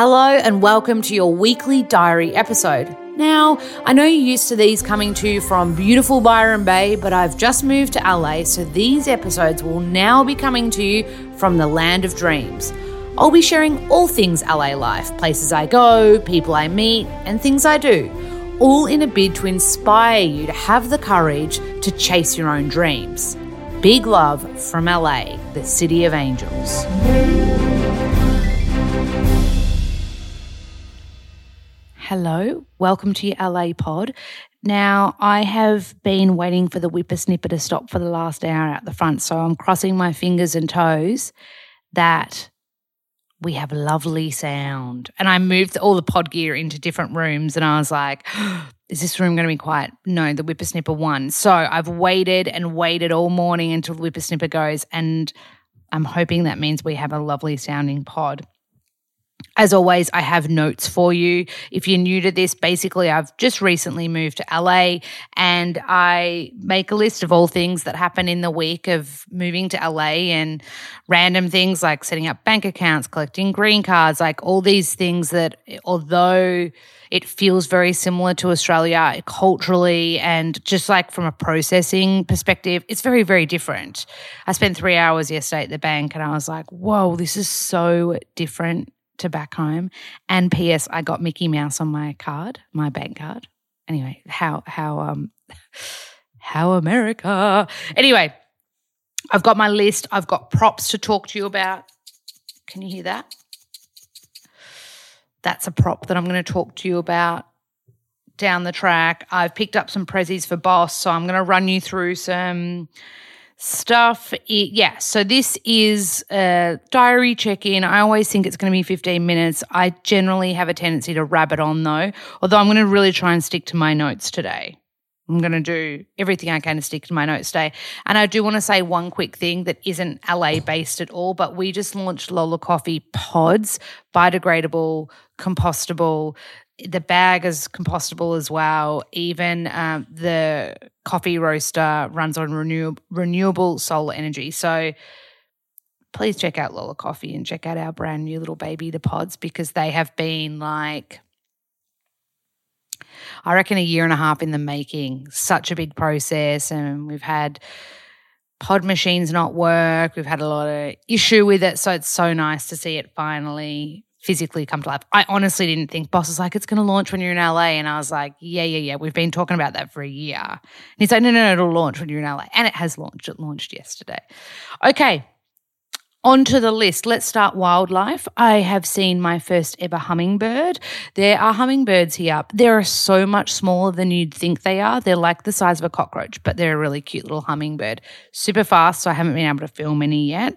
Hello, and welcome to your weekly diary episode. Now, I know you're used to these coming to you from beautiful Byron Bay, but I've just moved to LA, so these episodes will now be coming to you from the land of dreams. I'll be sharing all things LA life places I go, people I meet, and things I do, all in a bid to inspire you to have the courage to chase your own dreams. Big love from LA, the city of angels. Hello, welcome to your LA pod. Now, I have been waiting for the whippersnipper to stop for the last hour out the front, so I'm crossing my fingers and toes that we have lovely sound. And I moved all the pod gear into different rooms, and I was like, is this room going to be quiet? No, the whippersnipper won. So I've waited and waited all morning until the whippersnipper goes, and I'm hoping that means we have a lovely sounding pod. As always, I have notes for you. If you're new to this, basically, I've just recently moved to LA and I make a list of all things that happen in the week of moving to LA and random things like setting up bank accounts, collecting green cards, like all these things that, although it feels very similar to Australia culturally and just like from a processing perspective, it's very, very different. I spent three hours yesterday at the bank and I was like, whoa, this is so different to back home. And P.S. I got Mickey Mouse on my card, my bank card. Anyway, how how um how America. Anyway, I've got my list. I've got props to talk to you about. Can you hear that? That's a prop that I'm going to talk to you about down the track. I've picked up some prezzies for Boss, so I'm going to run you through some stuff. It, yeah, so this is a diary check in. I always think it's going to be 15 minutes. I generally have a tendency to rabbit on though, although I'm going to really try and stick to my notes today. I'm going to do everything I can to stick to my notes today. And I do want to say one quick thing that isn't LA based at all, but we just launched Lola Coffee pods, biodegradable, compostable the bag is compostable as well. Even um, the coffee roaster runs on renewable, renewable solar energy. So please check out Lola Coffee and check out our brand new little baby, the pods, because they have been like, I reckon a year and a half in the making. Such a big process. And we've had pod machines not work. We've had a lot of issue with it. So it's so nice to see it finally physically come to life. I honestly didn't think boss was like, it's going to launch when you're in LA. And I was like, yeah, yeah, yeah. We've been talking about that for a year. And he's like, no, no, no, it'll launch when you're in LA. And it has launched. It launched yesterday. Okay. Onto the list. Let's start wildlife. I have seen my first ever hummingbird. There are hummingbirds here. They are so much smaller than you'd think they are. They're like the size of a cockroach, but they're a really cute little hummingbird. Super fast, so I haven't been able to film any yet,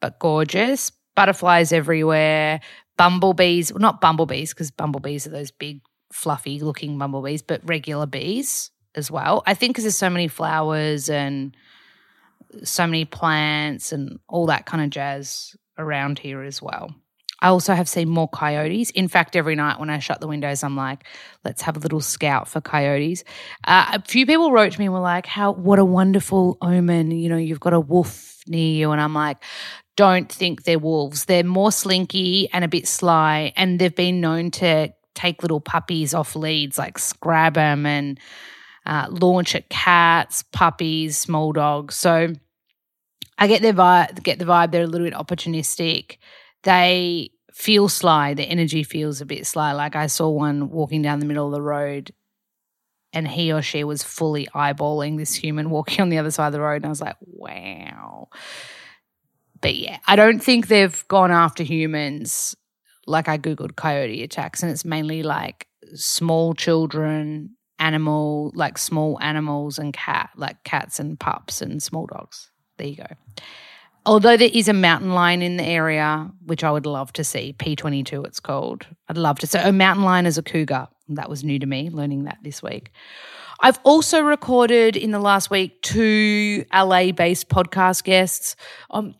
but gorgeous. Butterflies everywhere bumblebees, well, not bumblebees, because bumblebees are those big, fluffy looking bumblebees, but regular bees as well. I think because there's so many flowers and so many plants and all that kind of jazz around here as well. I also have seen more coyotes. In fact, every night when I shut the windows, I'm like, let's have a little scout for coyotes. Uh, a few people wrote to me and were like, how, what a wonderful omen. You know, you've got a wolf near you. And I'm like, don't think they're wolves. They're more slinky and a bit sly, and they've been known to take little puppies off leads, like scrab them and uh, launch at cats, puppies, small dogs. So I get their vibe. Get the vibe. They're a little bit opportunistic. They feel sly. The energy feels a bit sly. Like I saw one walking down the middle of the road and he or she was fully eyeballing this human walking on the other side of the road. And I was like, wow but yeah, I don't think they've gone after humans like I Googled coyote attacks, and it's mainly like small children, animal, like small animals and cat, like cats and pups and small dogs. There you go. Although there is a mountain lion in the area, which I would love to see, P22 it's called. I'd love to. So a mountain lion is a cougar. That was new to me, learning that this week. I've also recorded in the last week two LA based podcast guests. Um,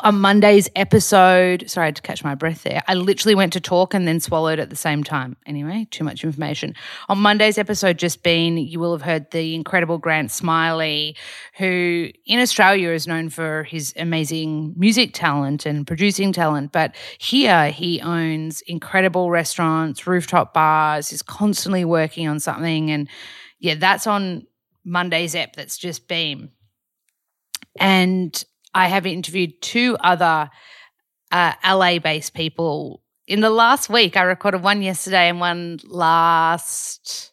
on Monday's episode, sorry, I had to catch my breath there. I literally went to talk and then swallowed at the same time. Anyway, too much information. On Monday's episode, just been, you will have heard the incredible Grant Smillie, who in Australia is known for his amazing music talent and producing talent. But here he owns incredible restaurants, rooftop bars, is constantly working on something. And yeah, that's on Monday's app that's just been. And I have interviewed two other uh, LA based people in the last week. I recorded one yesterday and one last.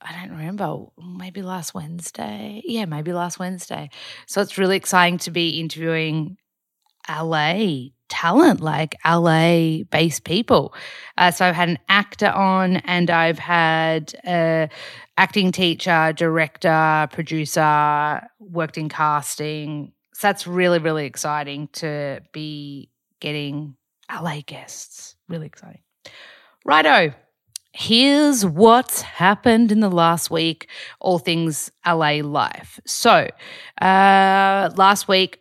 I don't remember, maybe last Wednesday. Yeah, maybe last Wednesday. So it's really exciting to be interviewing LA talent, like LA based people. Uh, so I've had an actor on and I've had a acting teacher, director, producer, worked in casting. So that's really, really exciting to be getting LA guests. Really exciting. Righto. Here's what's happened in the last week, all things LA life. So, uh, last week,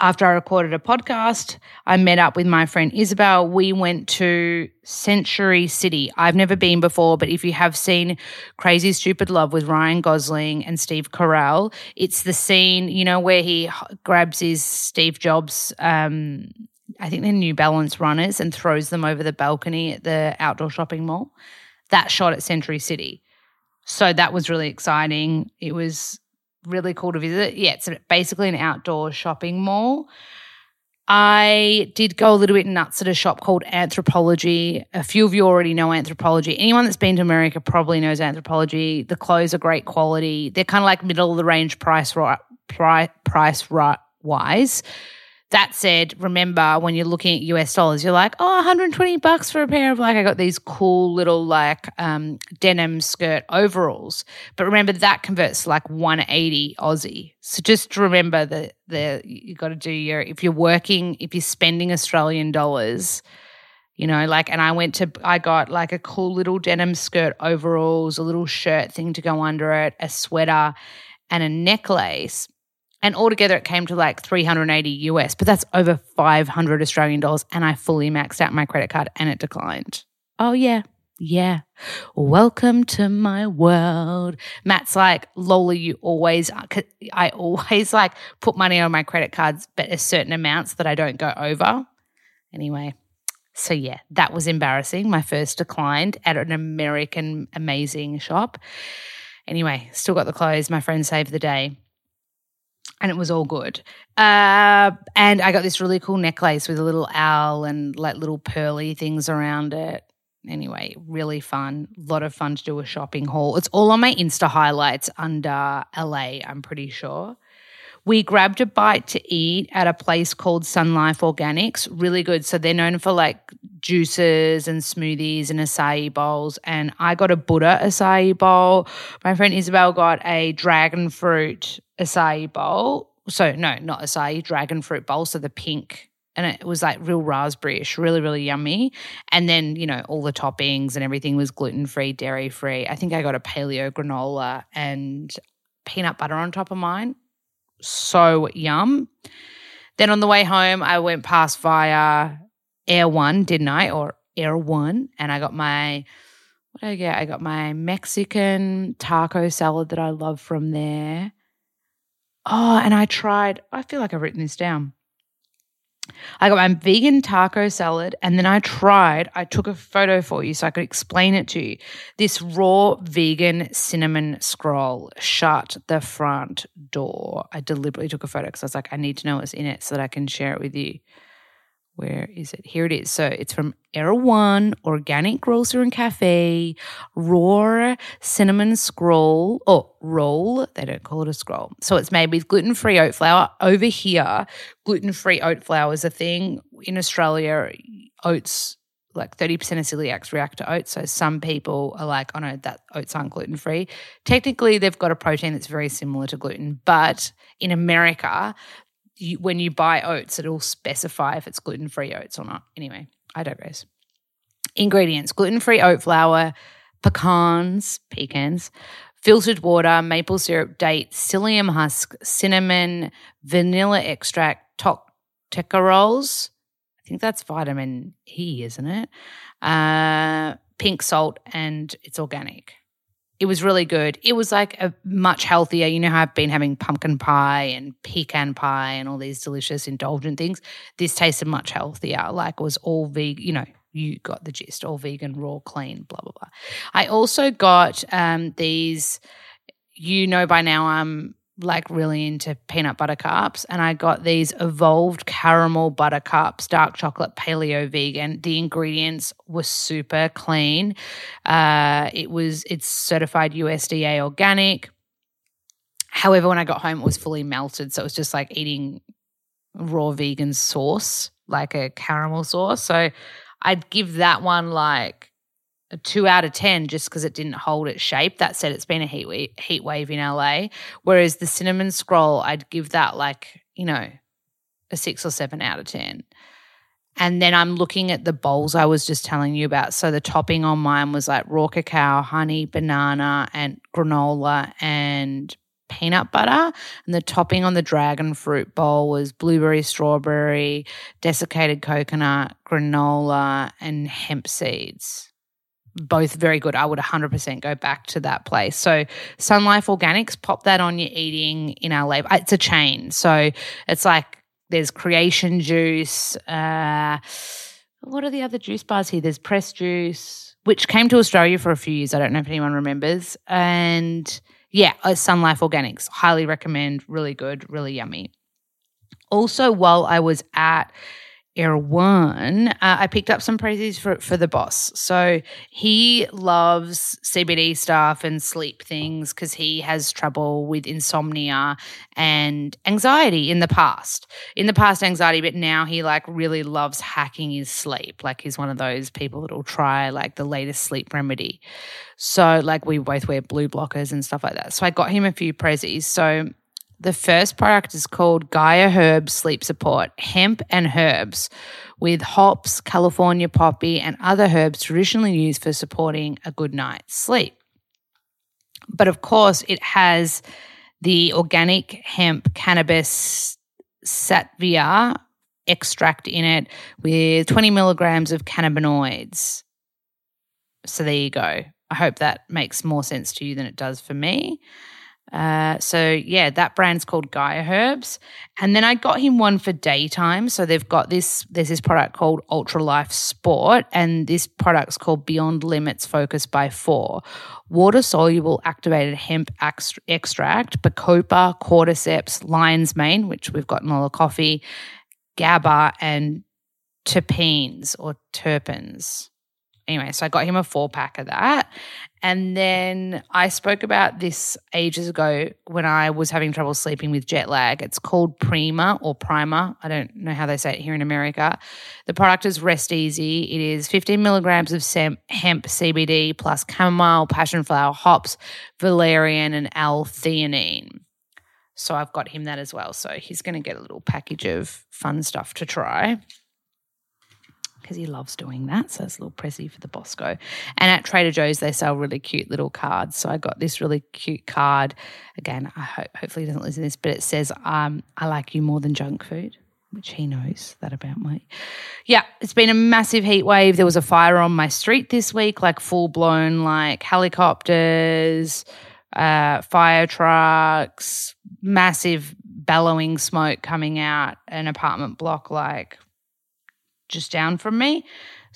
after I recorded a podcast, I met up with my friend Isabel. We went to Century City. I've never been before, but if you have seen Crazy Stupid Love with Ryan Gosling and Steve Carell, it's the scene, you know, where he grabs his Steve Jobs, um, I think they're New Balance runners, and throws them over the balcony at the outdoor shopping mall. That shot at Century City. So that was really exciting. It was really cool to visit. Yeah, it's basically an outdoor shopping mall. I did go a little bit nuts at a shop called Anthropologie. A few of you already know Anthropologie. Anyone that's been to America probably knows Anthropologie. The clothes are great quality. They're kind of like middle of the range price right, price, price right wise. That said, remember when you're looking at US dollars, you're like, oh, 120 bucks for a pair of like, I got these cool little like um, denim skirt overalls. But remember that converts to like 180 Aussie. So just remember that the you got to do your if you're working, if you're spending Australian dollars, you know, like, and I went to, I got like a cool little denim skirt overalls, a little shirt thing to go under it, a sweater, and a necklace. And altogether, it came to like 380 US, but that's over 500 Australian dollars. And I fully maxed out my credit card and it declined. Oh, yeah. Yeah. Welcome to my world. Matt's like, Lola, you always, uh, I always like put money on my credit cards, but a certain amounts that I don't go over. Anyway, so yeah, that was embarrassing. My first declined at an American amazing shop. Anyway, still got the clothes. My friend saved the day and it was all good. Uh, and I got this really cool necklace with a little owl and like little pearly things around it. Anyway, really fun. A lot of fun to do a shopping haul. It's all on my Insta highlights under LA, I'm pretty sure. We grabbed a bite to eat at a place called Sun Life Organics. Really good. So they're known for like juices and smoothies and acai bowls. And I got a Buddha acai bowl. My friend Isabel got a dragon fruit acai bowl. So no, not acai, dragon fruit bowl. So the pink and it was like real raspberryish, really, really yummy. And then, you know, all the toppings and everything was gluten free, dairy free. I think I got a paleo granola and peanut butter on top of mine so yum. Then on the way home, I went past via Erewhon, didn't I? Or Erewhon, and I got my what did I get? I got my Mexican taco salad that I love from there. Oh, and I tried. I feel like I've written this down. I got my vegan taco salad and then I tried, I took a photo for you so I could explain it to you. This raw vegan cinnamon scroll shut the front door. I deliberately took a photo because I was like, I need to know what's in it so that I can share it with you where is it? Here it is. So it's from Erewhon Organic Grocer and Cafe, raw cinnamon scroll, oh, roll. They don't call it a scroll. So it's made with gluten free oat flour. Over here, gluten free oat flour is a thing. In Australia, oats, like 30% of celiacs react to oats. So some people are like, oh no, that oats aren't gluten free. Technically, they've got a protein that's very similar to gluten. But in America, you, when you buy oats, it'll specify if it's gluten free oats or not. Anyway, I digress. Ingredients gluten free oat flour, pecans, pecans, filtered water, maple syrup, date, psyllium husk, cinnamon, vanilla extract, tocopherols. I think that's vitamin E, isn't it? Uh, pink salt, and it's organic. It was really good. It was like a much healthier. You know how I've been having pumpkin pie and pecan pie and all these delicious indulgent things. This tasted much healthier. Like it was all vegan. You know, you got the gist. All vegan, raw, clean. Blah blah blah. I also got um, these. You know by now I'm like really into peanut butter cups and I got these evolved caramel butter cups, dark chocolate paleo vegan. The ingredients were super clean. Uh, it was it's certified USDA organic. However, when I got home, it was fully melted, so it was just like eating raw vegan sauce, like a caramel sauce. So I'd give that one like a two out of 10 just because it didn't hold its shape. That said, it's been a heat heat wave in LA. Whereas the cinnamon scroll, I'd give that like, you know, a six or seven out of 10. And then I'm looking at the bowls I was just telling you about. So the topping on mine was like raw cacao, honey, banana, and granola and peanut butter. And the topping on the dragon fruit bowl was blueberry, strawberry, desiccated coconut, granola, and hemp seeds both very good. I would 100% go back to that place. So, Sun Life Organics, pop that on your eating in our label. It's a chain. So, it's like there's Kreation juice. Uh, what are the other juice bars here? There's press juice, which came to Australia for a few years. I don't know if anyone remembers. And yeah, uh, Sun Life Organics. Highly recommend. Really good, really yummy. Also, while I was at Erewhon, uh, I picked up some prezzies for, for the boss. So he loves CBD stuff and sleep things because he has trouble with insomnia and anxiety in the past. In the past, anxiety, but now he like really loves hacking his sleep. Like he's one of those people that will try like the latest sleep remedy. So like we both wear blue blockers and stuff like that. So I got him a few prezzies. So the first product is called Gaia Herb Sleep Support Hemp and Herbs with hops, California poppy, and other herbs traditionally used for supporting a good night's sleep. But of course, it has the organic hemp cannabis sativa extract in it with 20 milligrams of cannabinoids. So there you go. I hope that makes more sense to you than it does for me. Uh, so yeah, that brand's called Gaia Herbs, and then I got him one for daytime. So they've got this. There's this product called Ultra Life Sport, and this product's called Beyond Limits Focus by Four, water soluble activated hemp extract, bacopa, cordyceps, lion's mane, which we've got in all the coffee, GABA, and terpenes or terpenes anyway, so I got him a four pack of that. And then I spoke about this ages ago when I was having trouble sleeping with jet lag. It's called Prima or Primer. I don't know how they say it here in America. The product is Rest Easy. It is 15 milligrams of hemp CBD plus chamomile, passion flower, hops, valerian, and L-theanine. So I've got him that as well. So he's going to get a little package of fun stuff to try because he loves doing that. So it's a little pressy for the Bosco. And at Trader Joe's, they sell really cute little cards. So I got this really cute card. Again, I hope hopefully he doesn't listen to this, but it says, um, "I like you more than junk food." Which he knows that about me. Yeah, it's been a massive heat wave. There was a fire on my street this week, like full blown, like helicopters, uh, fire trucks, massive bellowing smoke coming out an apartment block like just down from me.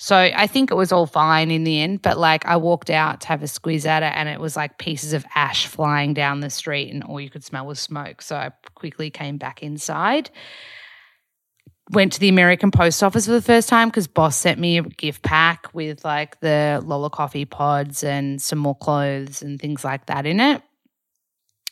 So I think it was all fine in the end, but like I walked out to have a squeeze at it and it was like pieces of ash flying down the street and all you could smell was smoke. So I quickly came back inside. Went to the American post office for the first time because boss sent me a gift pack with like the Lola coffee pods and some more clothes and things like that in it.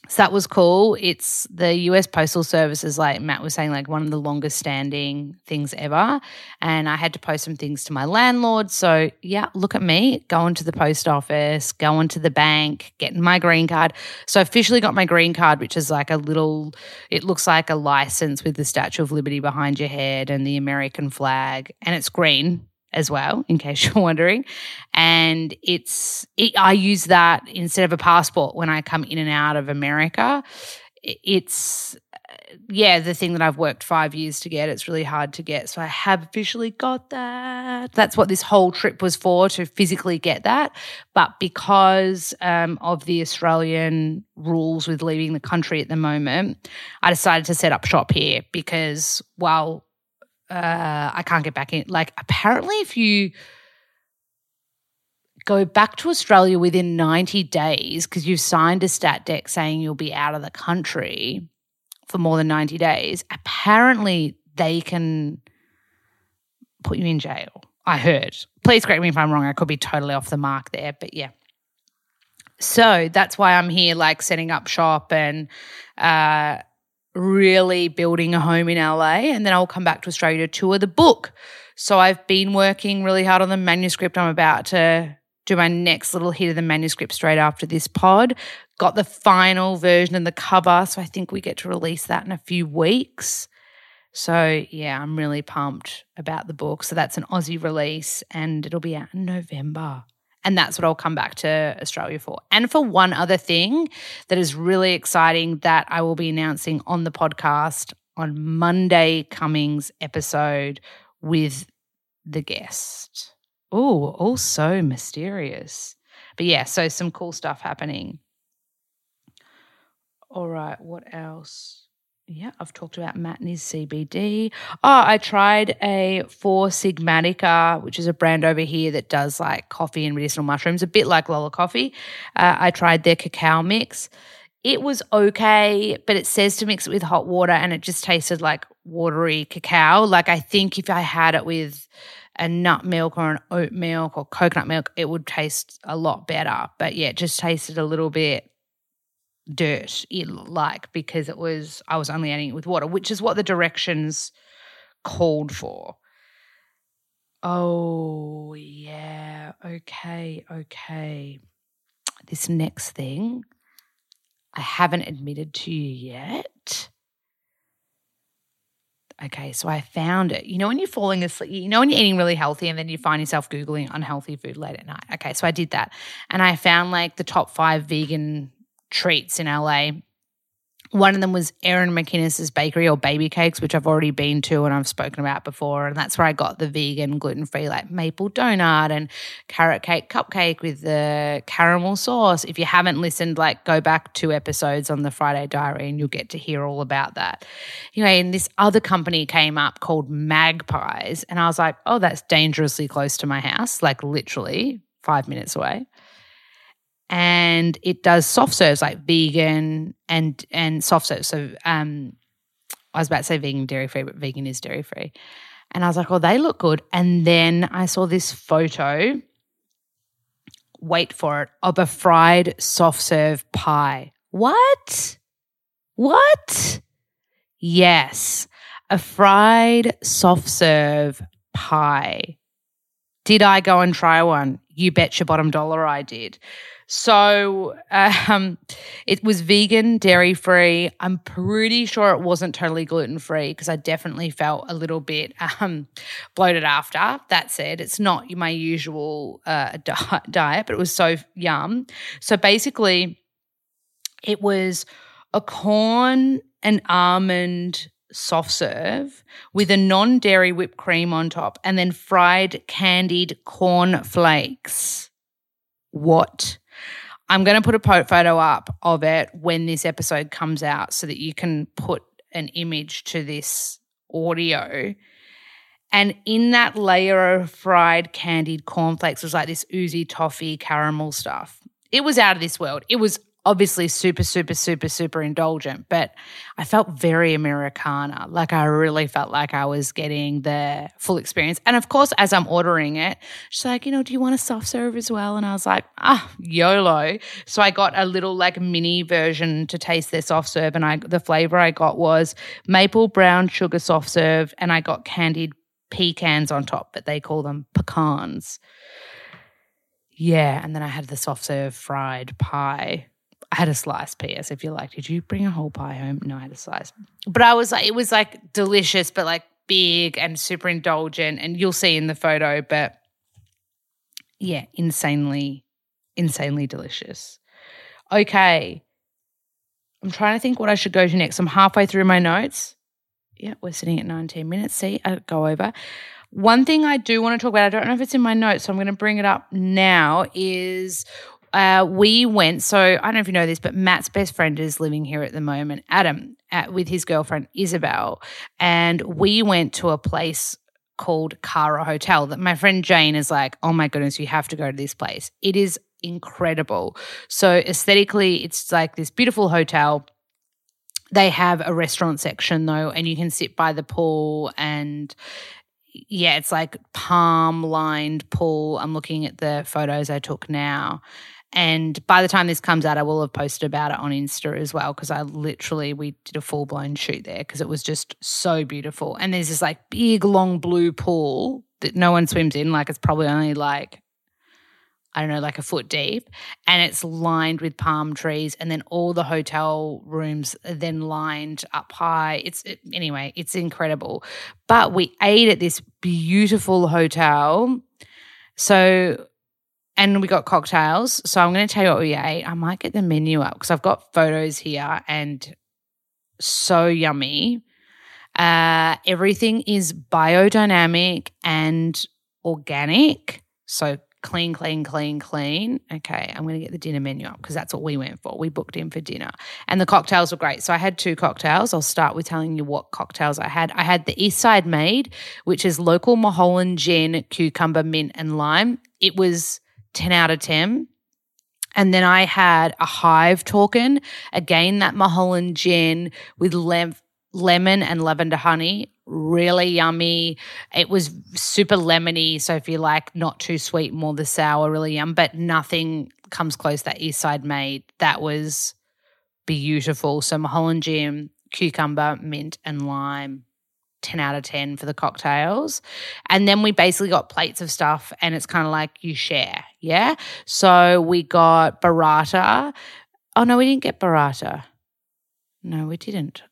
So that was cool. It's the US Postal Service is like Matt was saying, like one of the longest standing things ever. And I had to post some things to my landlord. So yeah, look at me going to the post office, going to the bank, getting my green card. So I officially got my green card, which is like a little it looks like a license with the Statue of Liberty behind your head and the American flag. And it's green as well, in case you're wondering. And it's, it, I use that instead of a passport when I come in and out of America. It's, yeah, the thing that I've worked five years to get. It's really hard to get. So I have officially got that. That's what this whole trip was for to physically get that. But because um, of the Australian rules with leaving the country at the moment, I decided to set up shop here because while uh, I can't get back in, like apparently if you go back to Australia within 90 days because you've signed a stat dec saying you'll be out of the country for more than 90 days, apparently they can put you in jail. I heard. Please correct me if I'm wrong. I could be totally off the mark there, but yeah. So that's why I'm here, like setting up shop and uh, really building a home in LA. And then I'll come back to Australia to tour the book. So I've been working really hard on the manuscript. I'm about to do my next little hit of the manuscript straight after this pod. Got the final version and the cover. So I think we get to release that in a few weeks. So yeah, I'm really pumped about the book. So that's an Aussie release and it'll be out in November. And that's what I'll come back to Australia for. And for one other thing that is really exciting that I will be announcing on the podcast on Monday Cummings episode with the guest. Oh, also mysterious. But yeah, so some cool stuff happening. All right, what else? Yeah, I've talked about his CBD. Oh, I tried a Four Sigmatica, which is a brand over here that does like coffee and medicinal mushrooms, a bit like Lola Coffee. Uh, I tried their cacao mix. It was okay, but it says to mix it with hot water and it just tasted like watery cacao. Like I think if I had it with a nut milk or an oat milk or coconut milk, it would taste a lot better. But yeah, it just tasted a little bit dirt like because it was I was only adding it with water, which is what the directions called for. Oh yeah, okay, okay. This next thing I haven't admitted to you yet okay, so I found it. You know, when you're falling asleep, you know, when you're eating really healthy and then you find yourself Googling unhealthy food late at night. Okay, so I did that. And I found like the top five vegan treats in LA one of them was Erin McKenna's Bakery or Baby Cakes, which I've already been to and I've spoken about before. And that's where I got the vegan, gluten free, like maple donut and carrot cake cupcake with the caramel sauce. If you haven't listened, like go back two episodes on the Friday Diary and you'll get to hear all about that. Anyway, and this other company came up called Magpies. And I was like, oh, that's dangerously close to my house, like literally five minutes away and it does soft serves like vegan and and soft serves. So um, I was about to say vegan dairy free, but vegan is dairy free. And I was like, oh, they look good. And then I saw this photo. Wait for it of a fried soft serve pie. What? What? Yes, a fried soft serve pie. Did I go and try one? You bet your bottom dollar I did. So um, it was vegan, dairy free. I'm pretty sure it wasn't totally gluten free because I definitely felt a little bit um, bloated after. That said, it's not my usual uh, diet, but it was so yum. So basically, it was a corn and almond soft serve with a non dairy whipped cream on top and then fried candied corn flakes. What? I'm going to put a photo up of it when this episode comes out so that you can put an image to this audio. And in that layer of fried candied cornflakes was like this oozy toffee caramel stuff. It was out of this world. It was obviously super, super, super, super indulgent, but I felt very Americana. Like I really felt like I was getting the full experience. And of course, as I'm ordering it, she's like, you know, do you want a soft serve as well? And I was like, ah, YOLO. So I got a little like mini version to taste their soft serve. And I the flavor I got was maple brown sugar soft serve, and I got candied pecans on top, but they call them pecans. Yeah, and then I had the soft serve fried pie I had a slice. P.S. If you like, did you bring a whole pie home? No, I had a slice. But I was like, it was like delicious, but like big and super indulgent, and you'll see in the photo, but yeah, insanely, insanely delicious. Okay. I'm trying to think what I should go to next. I'm halfway through my notes. Yeah, we're sitting at 19 minutes. See, I go over. One thing I do want to talk about, I don't know if it's in my notes, so I'm going to bring it up now, is uh, we went. So I don't know if you know this, but Matt's best friend is living here at the moment, Adam, at, with his girlfriend Isabel. And we went to a place called Cara Hotel that my friend Jane is like, oh my goodness, you have to go to this place. It is incredible. So aesthetically, it's like this beautiful hotel. They have a restaurant section though, and you can sit by the pool and yeah, it's like palm lined pool. I'm looking at the photos I took now. And by the time this comes out, I will have posted about it on Insta as well because I literally we did a full blown shoot there because it was just so beautiful. And there's this like big long blue pool that no one swims in, like it's probably only like I don't know, like a foot deep, and it's lined with palm trees, and then all the hotel rooms are then lined up high. It's it, anyway, it's incredible. But we ate at this beautiful hotel, so and we got cocktails. So I'm going to tell you what we ate. I might get the menu up because I've got photos here, and so yummy. Uh, everything is biodynamic and organic. So clean, clean, clean, clean. Okay, I'm going to get the dinner menu up because that's what we went for. We booked in for dinner. And the cocktails were great. So I had two cocktails. I'll start with telling you what cocktails I had. I had the East Side Made, which is local Mulholland gin, cucumber, mint, and lime. It was 10 out of 10. And then I had a hive token, again, that Mulholland gin with lem- lemon and lavender honey really yummy. It was super lemony. So if you like not too sweet, more the sour, really yum, but nothing comes close that East Side made. That was beautiful. So Mulholland Gin, cucumber, mint, and lime. 10 out of 10 for the cocktails. And then we basically got plates of stuff and it's kind of like you share. Yeah. So we got burrata. Oh, no, we didn't get burrata. No, we didn't.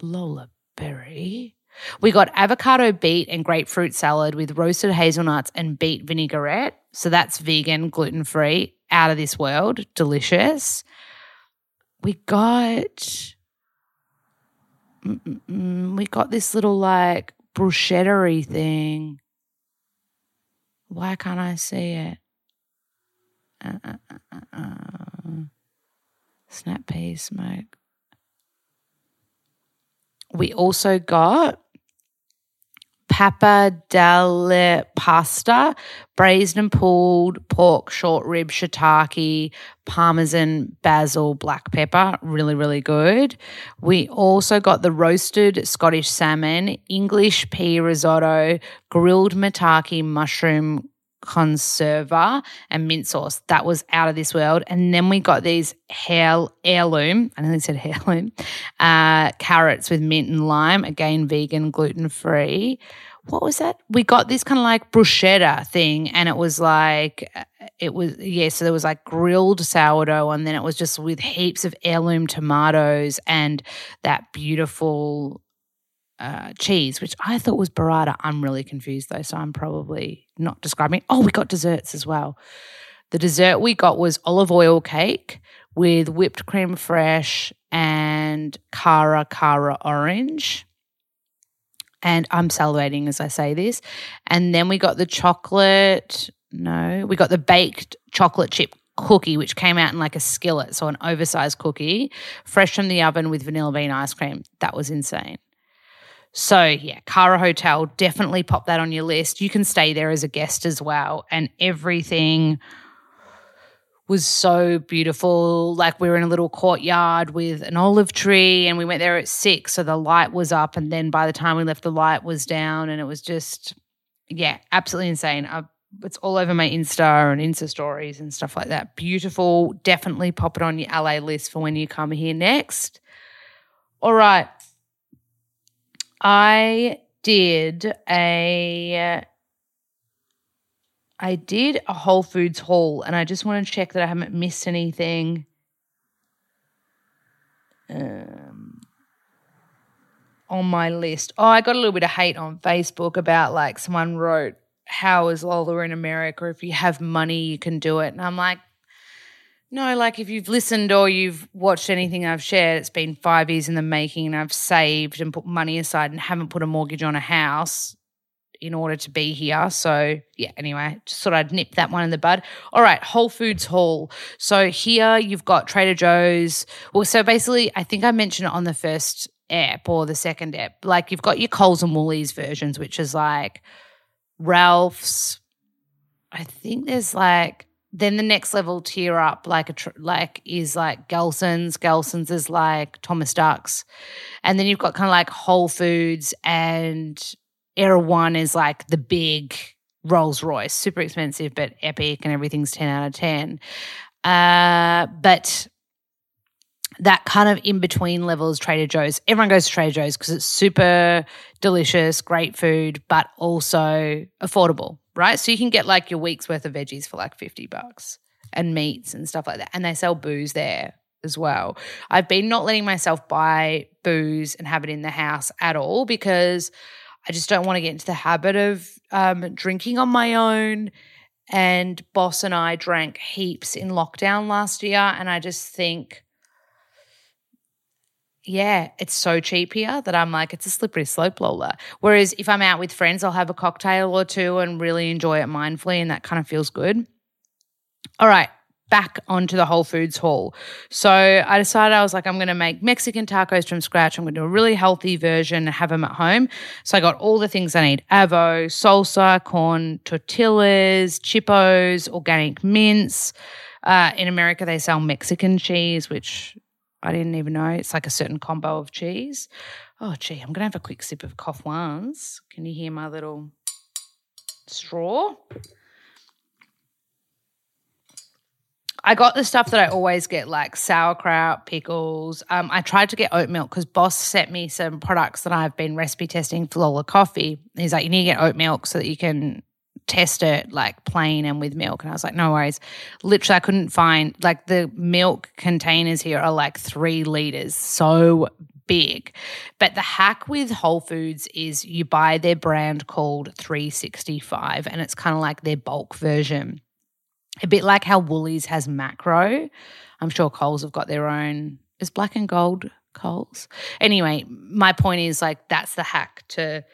Lola berry. We got avocado beet and grapefruit salad with roasted hazelnuts and beet vinaigrette. So that's vegan, gluten free, out of this world, delicious. We got mm, mm, mm, we got this little like bruschettery thing. Why can't I see it? Uh, uh, uh, uh, uh. snap peas smoke. We also got Papa delle pasta, braised and pulled pork, short rib, shiitake, parmesan, basil, black pepper. Really, really good. We also got the roasted Scottish salmon, English pea risotto, grilled maitake mushroom conserva and mint sauce. That was out of this world. And then we got these hair, heirloom, I think they said heirloom, uh, carrots with mint and lime, again, vegan, gluten free. What was that? We got this kind of like bruschetta thing, and it was like, uh, it was, yeah, so there was like grilled sourdough, and then it was just with heaps of heirloom tomatoes and that beautiful uh, cheese, which I thought was burrata. I'm really confused though, so I'm probably not describing. Oh, we got desserts as well. The dessert we got was olive oil cake with whipped crème fraîche and Cara Cara orange. And I'm salivating as I say this. And then we got the chocolate, no, we got the baked chocolate chip cookie, which came out in like a skillet, so an oversized cookie, fresh from the oven with vanilla bean ice cream. That was insane. So, yeah, Cara Hotel, definitely pop that on your list. You can stay there as a guest as well. And everything was so beautiful. Like we were in a little courtyard with an olive tree and we went there at six. So the light was up. And then by the time we left, the light was down. And it was just, yeah, absolutely insane. I, it's all over my Insta and Insta stories and stuff like that. Beautiful. Definitely pop it on your LA list for when you come here next. All right. I did a I did a Whole Foods haul and I just want to check that I haven't missed anything. Um, on my list? Oh, I got a little bit of hate on Facebook about like someone wrote, How is Lola in America? If you have money, you can do it. And I'm like, no, like if you've listened or you've watched anything I've shared, it's been five years in the making and I've saved and put money aside and haven't put a mortgage on a house in order to be here. So, yeah, anyway, just thought I'd nip that one in the bud. All right, Whole Foods Hall. So, here you've got Trader Joe's. Well, so basically, I think I mentioned it on the first app or the second app. Like, you've got your Coles and Woolies versions, which is like Ralph's. I think there's like then the next level tier up like a tr- like is like Gelson's. Gelson's is like Thomas Dux, and then you've got kind of like Whole Foods and Erewhon is like the big Rolls Royce, super expensive but epic, and everything's ten out of ten. Uh, but that kind of in between levels Trader Joe's. Everyone goes to Trader Joe's because it's super delicious, great food, but also affordable, right? So you can get like your week's worth of veggies for like 50 bucks and meats and stuff like that. And they sell booze there as well. I've been not letting myself buy booze and have it in the house at all because I just don't want to get into the habit of um, drinking on my own. And Boss and I drank heaps in lockdown last year. And I just think yeah, it's so cheap here that I'm like, it's a slippery slope, Lola. Whereas if I'm out with friends, I'll have a cocktail or two and really enjoy it mindfully, and that kind of feels good. All right, back onto the Whole Foods haul. So I decided I was like, I'm going to make Mexican tacos from scratch. I'm going to do a really healthy version and have them at home. So I got all the things I need avo, salsa, corn tortillas, chippos, organic mince. Uh, in America, they sell Mexican cheese, which I didn't even know. It's like a certain combo of cheese. Oh, gee, I'm going to have a quick sip of Cough Ones. Can you hear my little straw? I got the stuff that I always get, like sauerkraut, pickles. Um, I tried to get oat milk because Boss sent me some products that I've been recipe testing for Lola Coffee. He's like, you need to get oat milk so that you can test it like plain and with milk. And I was like, no worries. Literally, I couldn't find like the milk containers here are like three liters, so big. But the hack with Whole Foods is you buy their brand called 365, and it's kind of like their bulk version. A bit like how Woolies has macro. I'm sure Coles have got their own. Is black and gold Coles? Anyway, my point is like that's the hack to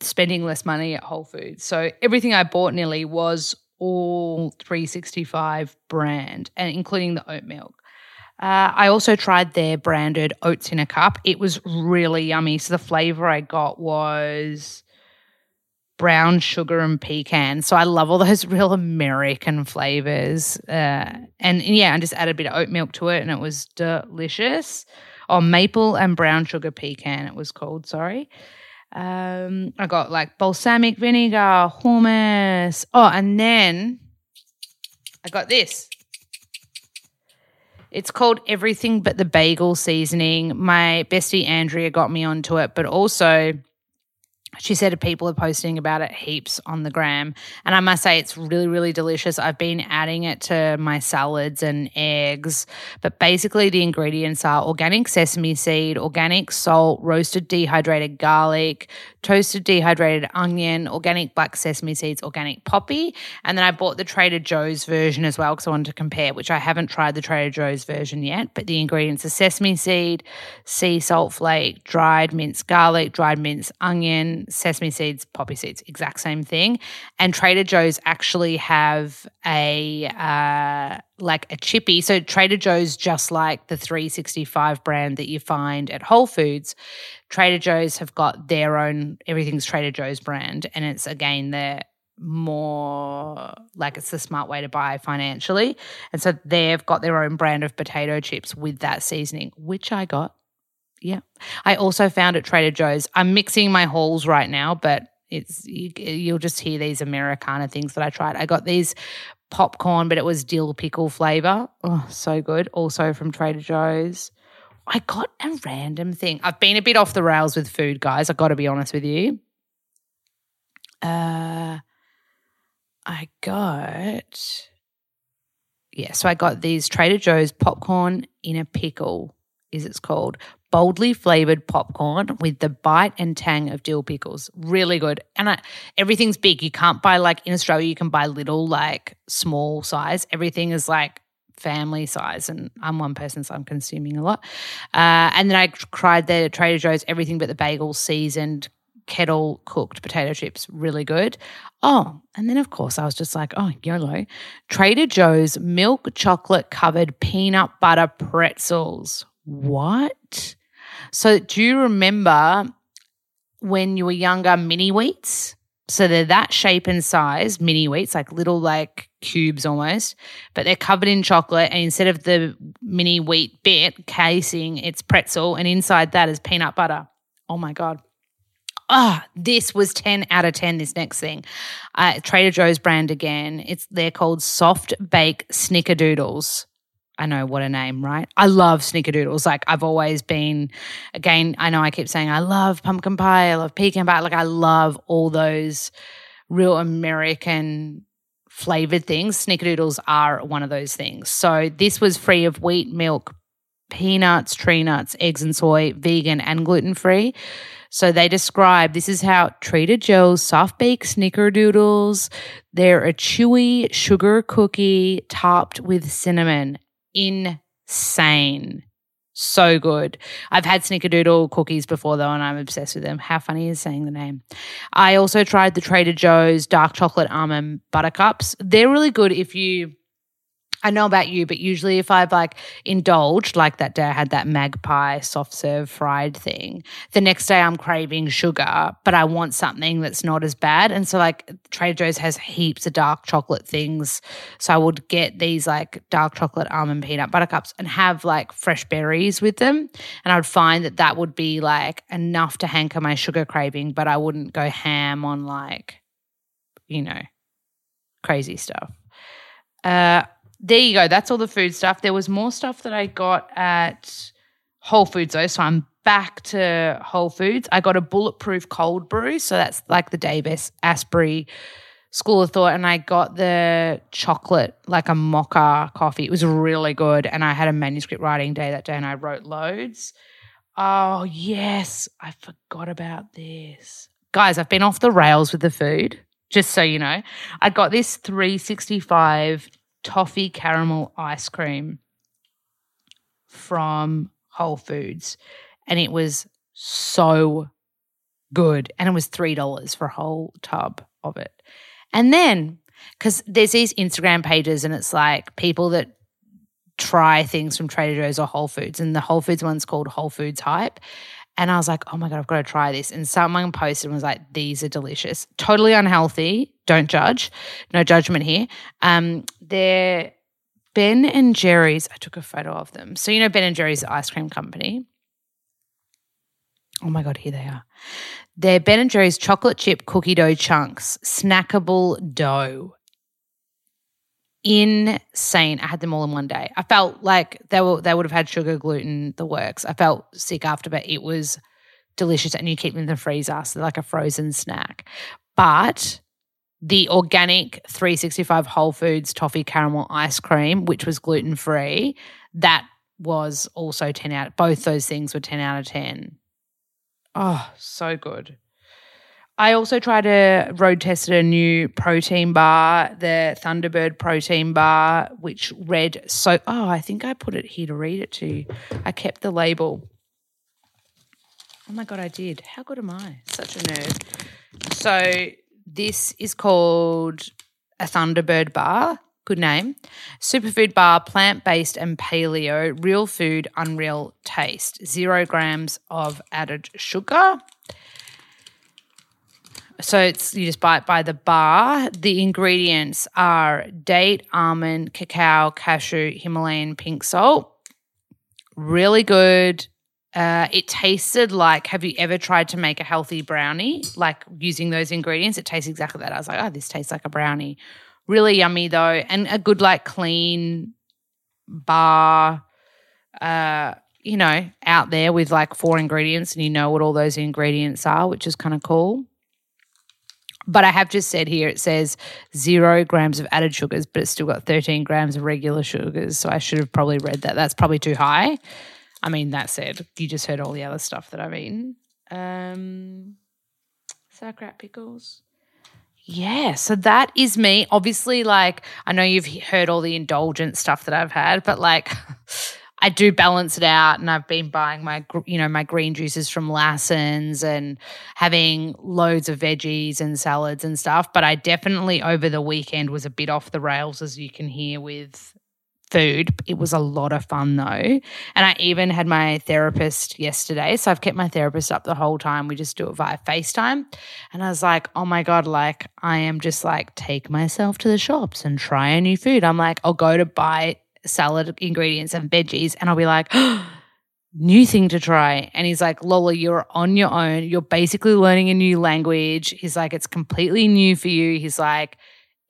spending less money at Whole Foods. So everything I bought nearly was all 365 brand, and including the oat milk. Uh, I also tried their branded oats in a cup. It was really yummy. So the flavor I got was brown sugar and pecan. So I love all those real American flavors. Uh, and, yeah, I just added a bit of oat milk to it, and it was delicious. Oh, maple and brown sugar pecan, it was called. Sorry. Um, I got like balsamic vinegar, hummus. Oh, and then I got this. It's called Everything But the Bagel Seasoning. My bestie Andrea got me onto it, but also she said people are posting about it heaps on the gram. And I must say, it's really, really delicious. I've been adding it to my salads and eggs. But basically, the ingredients are organic sesame seed, organic salt, roasted dehydrated garlic, toasted dehydrated onion, organic black sesame seeds, organic poppy. And then I bought the Trader Joe's version as well because I wanted to compare, which I haven't tried the Trader Joe's version yet. But the ingredients are sesame seed, sea salt flake, dried minced garlic, dried minced onion, sesame seeds, poppy seeds, exact same thing. And Trader Joe's actually have a uh, like a chippy. So Trader Joe's just like the 365 brand that you find at Whole Foods. Trader Joe's have got their own everything's Trader Joe's brand, and it's again they're more like it's the smart way to buy financially. And so they've got their own brand of potato chips with that seasoning, which I got yeah. I also found at Trader Joe's. I'm mixing my hauls right now, but it's you, will just hear these Americana things that I tried. I got these popcorn, but it was dill pickle flavor. Oh, so good. Also from Trader Joe's. I got a random thing. I've been a bit off the rails with food, guys. I got to be honest with you. Uh, I got yeah. So I got these Trader Joe's popcorn in a pickle is it's called boldly flavored popcorn with the bite and tang of dill pickles. Really good. And I, everything's big. You can't buy like in Australia, you can buy little, like small size. Everything is like family size. And I'm one person, so I'm consuming a lot. Uh, and then I tried the Trader Joe's everything but the bagel seasoned kettle cooked potato chips. Really good. Oh, and then of course I was just like, oh, YOLO. Trader Joe's milk chocolate covered peanut butter pretzels. What? So, do you remember when you were younger, mini wheats? So they're that shape and size, mini wheats, like little like cubes almost, but they're covered in chocolate. And instead of the mini wheat bit casing, it's pretzel, and inside that is peanut butter. Oh my god! Ah, oh, this was ten out of ten. This next thing, uh, Trader Joe's brand again. It's they're called soft bake snickerdoodles. I know what a name, right? I love snickerdoodles. Like I've always been, again, I know I keep saying I love pumpkin pie, I love pecan pie. Like I love all those real American flavored things. Snickerdoodles are one of those things. So this was free of wheat, milk, peanuts, tree nuts, eggs and soy, vegan and gluten free. So they describe this is how Trader Joe's soft baked snickerdoodles. They're a chewy sugar cookie topped with cinnamon insane. So good. I've had snickerdoodle cookies before though, and I'm obsessed with them. How funny is saying the name? I also tried the Trader Joe's dark chocolate almond buttercups. They're really good if you I know about you, but usually if I've like indulged, like that day I had that magpie soft serve fried thing, the next day I'm craving sugar, but I want something that's not as bad. And so like Trader Joe's has heaps of dark chocolate things. So I would get these like dark chocolate almond peanut butter cups and have like fresh berries with them. And I would find that that would be like enough to hanker my sugar craving, but I wouldn't go ham on like, you know, crazy stuff. Uh, there you go. That's all the food stuff. There was more stuff that I got at Whole Foods though. So I'm back to Whole Foods. I got a bulletproof cold brew. So that's like the Dave Asprey School of Thought. And I got the chocolate, like a mocha coffee. It was really good. And I had a manuscript writing day that day and I wrote loads. Oh, yes. I forgot about this. Guys, I've been off the rails with the food, just so you know. I got this 365 toffee caramel ice cream from Whole Foods. And it was so good. And it was $3 for a whole tub of it. And then, because there's these Instagram pages and it's like people that try things from Trader Joe's or Whole Foods. And the Whole Foods one's called Whole Foods Hype. And I was like, oh my God, I've got to try this. And someone posted and was like, these are delicious. Totally unhealthy. Don't judge. No judgment here. Um, they're Ben and Jerry's. I took a photo of them. So, you know, Ben and Jerry's ice cream company. Oh my God, here they are. They're Ben and Jerry's chocolate chip cookie dough chunks, snackable dough insane. I had them all in one day. I felt like they were they would have had sugar, gluten, the works. I felt sick after, but it was delicious, and you keep them in the freezer, so like a frozen snack. But the organic 365 Whole Foods toffee caramel ice cream, which was gluten free, that was also 10 out. Both those things were 10 out of 10. Oh, so good. I also tried to road tested a new protein bar, the Thunderbird protein bar, which read so. Oh, I think I put it here to read it to you. I kept the label. Oh my god, I did. How good am I? Such a nerd. So this is called a Thunderbird bar. Good name. Superfood bar, plant based and paleo, real food, unreal taste. Zero grams of added sugar. So it's you just buy it by the bar. The ingredients are date, almond, cacao, cashew, Himalayan pink salt. Really good. Uh, it tasted like have you ever tried to make a healthy brownie like using those ingredients? It tastes exactly that. I was like, oh, this tastes like a brownie. Really yummy though, and a good like clean bar. Uh, you know, out there with like four ingredients, and you know what all those ingredients are, which is kind of cool. But I have just said here it says zero grams of added sugars, but it's still got 13 grams of regular sugars. So I should have probably read that. That's probably too high. I mean, that said, you just heard all the other stuff that I've eaten. Um, sauerkraut pickles. Yeah, so that is me. Obviously, like, I know you've heard all the indulgent stuff that I've had, but like, I do balance it out, and I've been buying my, you know, my green juices from Lassen's and having loads of veggies and salads and stuff. But I definitely over the weekend was a bit off the rails, as you can hear with food. It was a lot of fun though. And I even had my therapist yesterday. So I've kept my therapist up the whole time. We just do it via FaceTime. And I was like, oh my God, like I am just like, take myself to the shops and try a new food. I'm like, I'll go to buy salad ingredients and veggies and I'll be like, new thing to try. And he's like, Lola, you're on your own. You're basically learning a new language. He's like, it's completely new for you. He's like,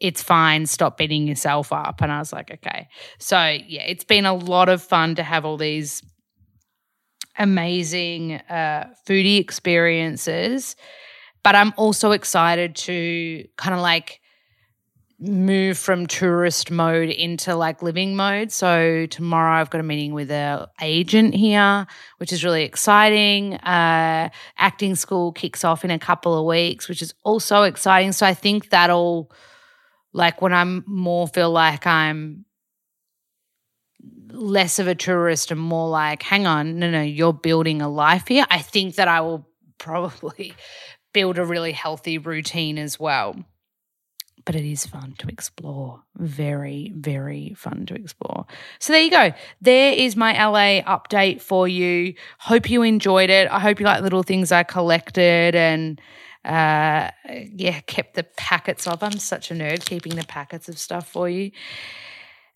it's fine, stop beating yourself up. And I was like, okay. So, yeah, it's been a lot of fun to have all these amazing uh, foodie experiences. But I'm also excited to kind of like move from tourist mode into like living mode. So tomorrow I've got a meeting with a agent here, which is really exciting. Uh, acting school kicks off in a couple of weeks, which is also exciting. So I think that'll like when I'm more feel like I'm less of a tourist and more like, hang on, no, no, you're building a life here. I think that I will probably build a really healthy routine as well. But it is fun to explore. Very, very fun to explore. So there you go. There is my LA update for you. Hope you enjoyed it. I hope you like the little things I collected and uh, yeah, kept the packets of. I'm such a nerd keeping the packets of stuff for you.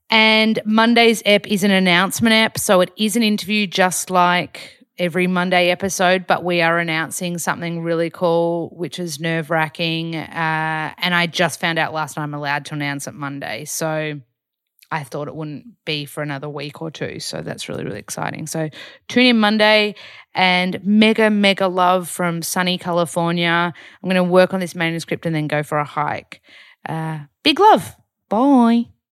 And Monday's ep is an announcement ep, so it is an interview just like every Monday episode, but we are announcing something really cool, which is nerve wracking. Uh, and I just found out last night I'm allowed to announce it Monday. So I thought it wouldn't be for another week or two. So that's really, really exciting. So tune in Monday and mega, mega love from sunny California. I'm going to work on this manuscript and then go for a hike. Uh, big love. Bye.